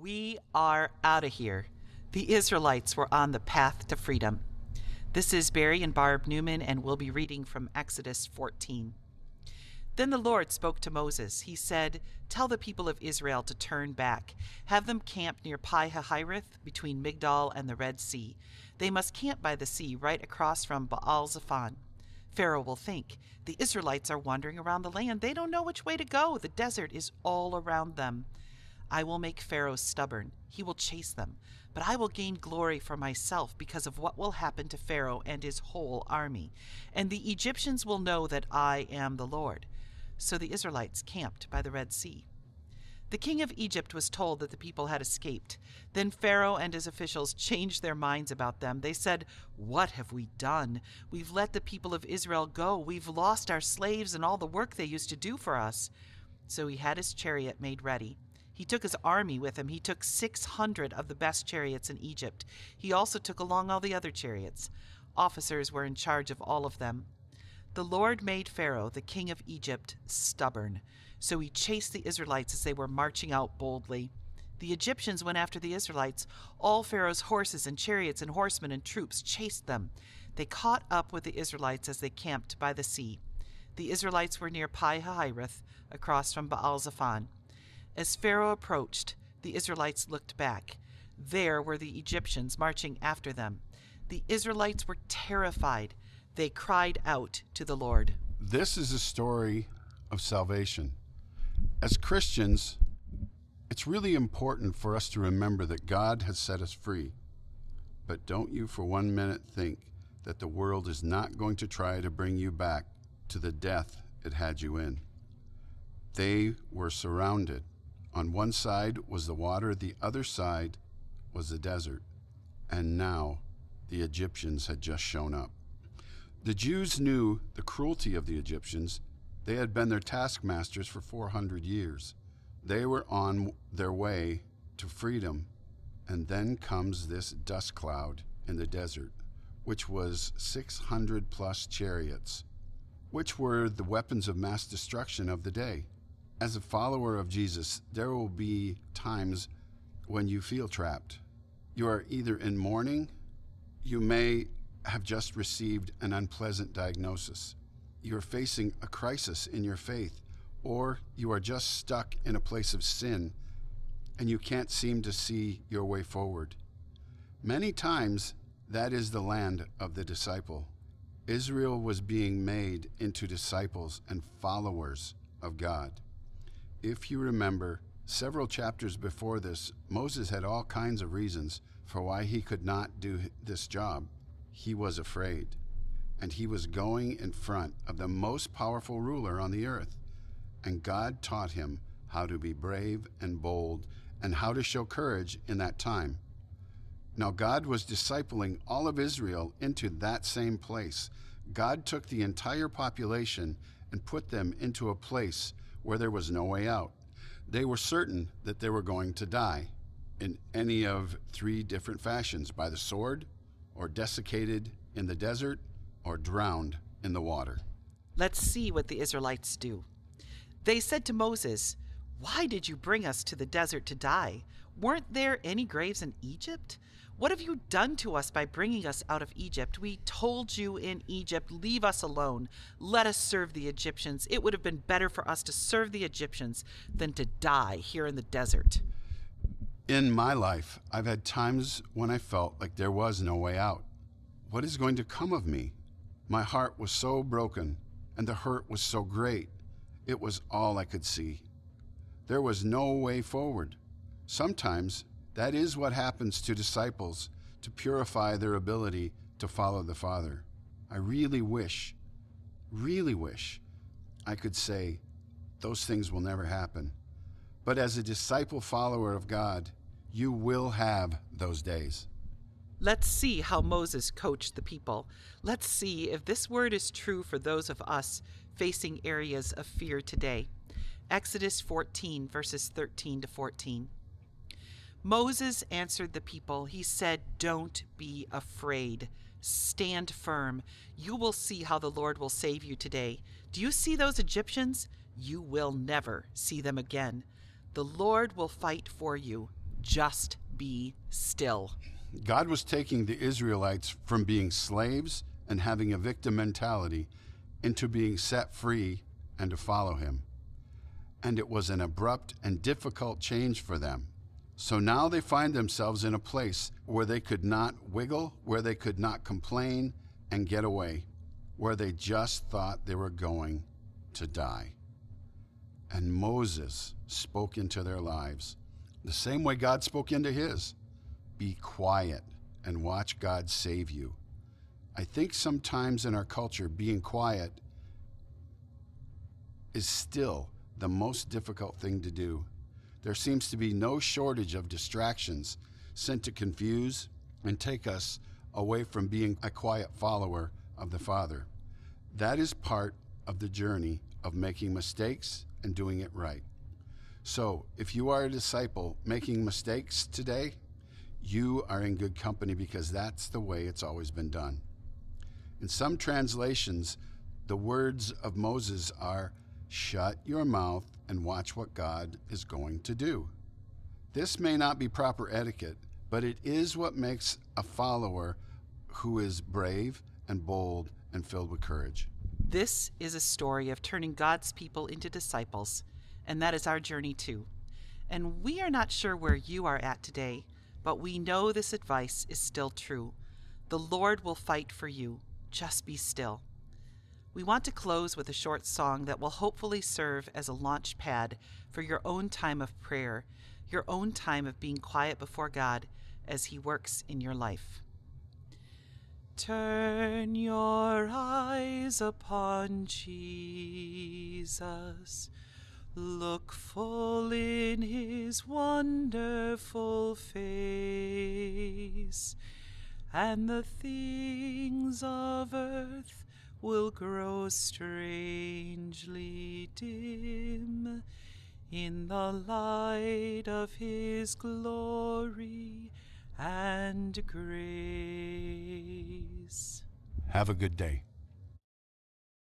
We are out of here. The Israelites were on the path to freedom. This is Barry and Barb Newman, and we'll be reading from Exodus 14. Then the Lord spoke to Moses. He said, Tell the people of Israel to turn back. Have them camp near Pi Hahiroth between Migdol and the Red Sea. They must camp by the sea right across from Baal Zephon. Pharaoh will think, The Israelites are wandering around the land. They don't know which way to go. The desert is all around them. I will make Pharaoh stubborn. He will chase them. But I will gain glory for myself because of what will happen to Pharaoh and his whole army. And the Egyptians will know that I am the Lord. So the Israelites camped by the Red Sea. The king of Egypt was told that the people had escaped. Then Pharaoh and his officials changed their minds about them. They said, What have we done? We've let the people of Israel go. We've lost our slaves and all the work they used to do for us. So he had his chariot made ready. He took his army with him. He took 600 of the best chariots in Egypt. He also took along all the other chariots. Officers were in charge of all of them. The Lord made Pharaoh, the king of Egypt, stubborn. So he chased the Israelites as they were marching out boldly. The Egyptians went after the Israelites. All Pharaoh's horses and chariots and horsemen and troops chased them. They caught up with the Israelites as they camped by the sea. The Israelites were near Pi Hahiroth, across from Baal Zephon. As Pharaoh approached, the Israelites looked back. There were the Egyptians marching after them. The Israelites were terrified. They cried out to the Lord. This is a story of salvation. As Christians, it's really important for us to remember that God has set us free. But don't you for one minute think that the world is not going to try to bring you back to the death it had you in. They were surrounded. On one side was the water, the other side was the desert. And now the Egyptians had just shown up. The Jews knew the cruelty of the Egyptians. They had been their taskmasters for 400 years. They were on their way to freedom. And then comes this dust cloud in the desert, which was 600 plus chariots, which were the weapons of mass destruction of the day. As a follower of Jesus, there will be times when you feel trapped. You are either in mourning, you may have just received an unpleasant diagnosis, you're facing a crisis in your faith, or you are just stuck in a place of sin and you can't seem to see your way forward. Many times, that is the land of the disciple. Israel was being made into disciples and followers of God. If you remember, several chapters before this, Moses had all kinds of reasons for why he could not do this job. He was afraid, and he was going in front of the most powerful ruler on the earth. And God taught him how to be brave and bold and how to show courage in that time. Now, God was discipling all of Israel into that same place. God took the entire population and put them into a place where there was no way out. They were certain that they were going to die in any of three different fashions by the sword, or desiccated in the desert, or drowned in the water. Let's see what the Israelites do. They said to Moses, Why did you bring us to the desert to die? Weren't there any graves in Egypt? What have you done to us by bringing us out of Egypt? We told you in Egypt, Leave us alone. Let us serve the Egyptians. It would have been better for us to serve the Egyptians than to die here in the desert. In my life, I've had times when I felt like there was no way out. What is going to come of me? My heart was so broken, and the hurt was so great. It was all I could see. There was no way forward. Sometimes that is what happens to disciples to purify their ability to follow the Father. I really wish, really wish I could say those things will never happen. But as a disciple follower of God, you will have those days. Let's see how Moses coached the people. Let's see if this word is true for those of us facing areas of fear today. Exodus 14, verses 13 to 14. Moses answered the people. He said, Don't be afraid. Stand firm. You will see how the Lord will save you today. Do you see those Egyptians? You will never see them again. The Lord will fight for you. Just be still. God was taking the Israelites from being slaves and having a victim mentality into being set free and to follow Him. And it was an abrupt and difficult change for them. So now they find themselves in a place where they could not wiggle, where they could not complain and get away, where they just thought they were going to die. And Moses spoke into their lives the same way God spoke into his. Be quiet and watch God save you. I think sometimes in our culture, being quiet is still the most difficult thing to do. There seems to be no shortage of distractions sent to confuse and take us away from being a quiet follower of the Father. That is part of the journey of making mistakes and doing it right. So, if you are a disciple making mistakes today, you are in good company because that's the way it's always been done. In some translations, the words of Moses are shut your mouth and watch what God is going to do. This may not be proper etiquette, but it is what makes a follower who is brave and bold and filled with courage. This is a story of turning God's people into disciples, and that is our journey too. And we are not sure where you are at today, but we know this advice is still true. The Lord will fight for you. Just be still. We want to close with a short song that will hopefully serve as a launch pad for your own time of prayer, your own time of being quiet before God as He works in your life. Turn your eyes upon Jesus. Look full in his wonderful face, and the things of earth will grow strangely dim in the light of his glory and grace. Have a good day.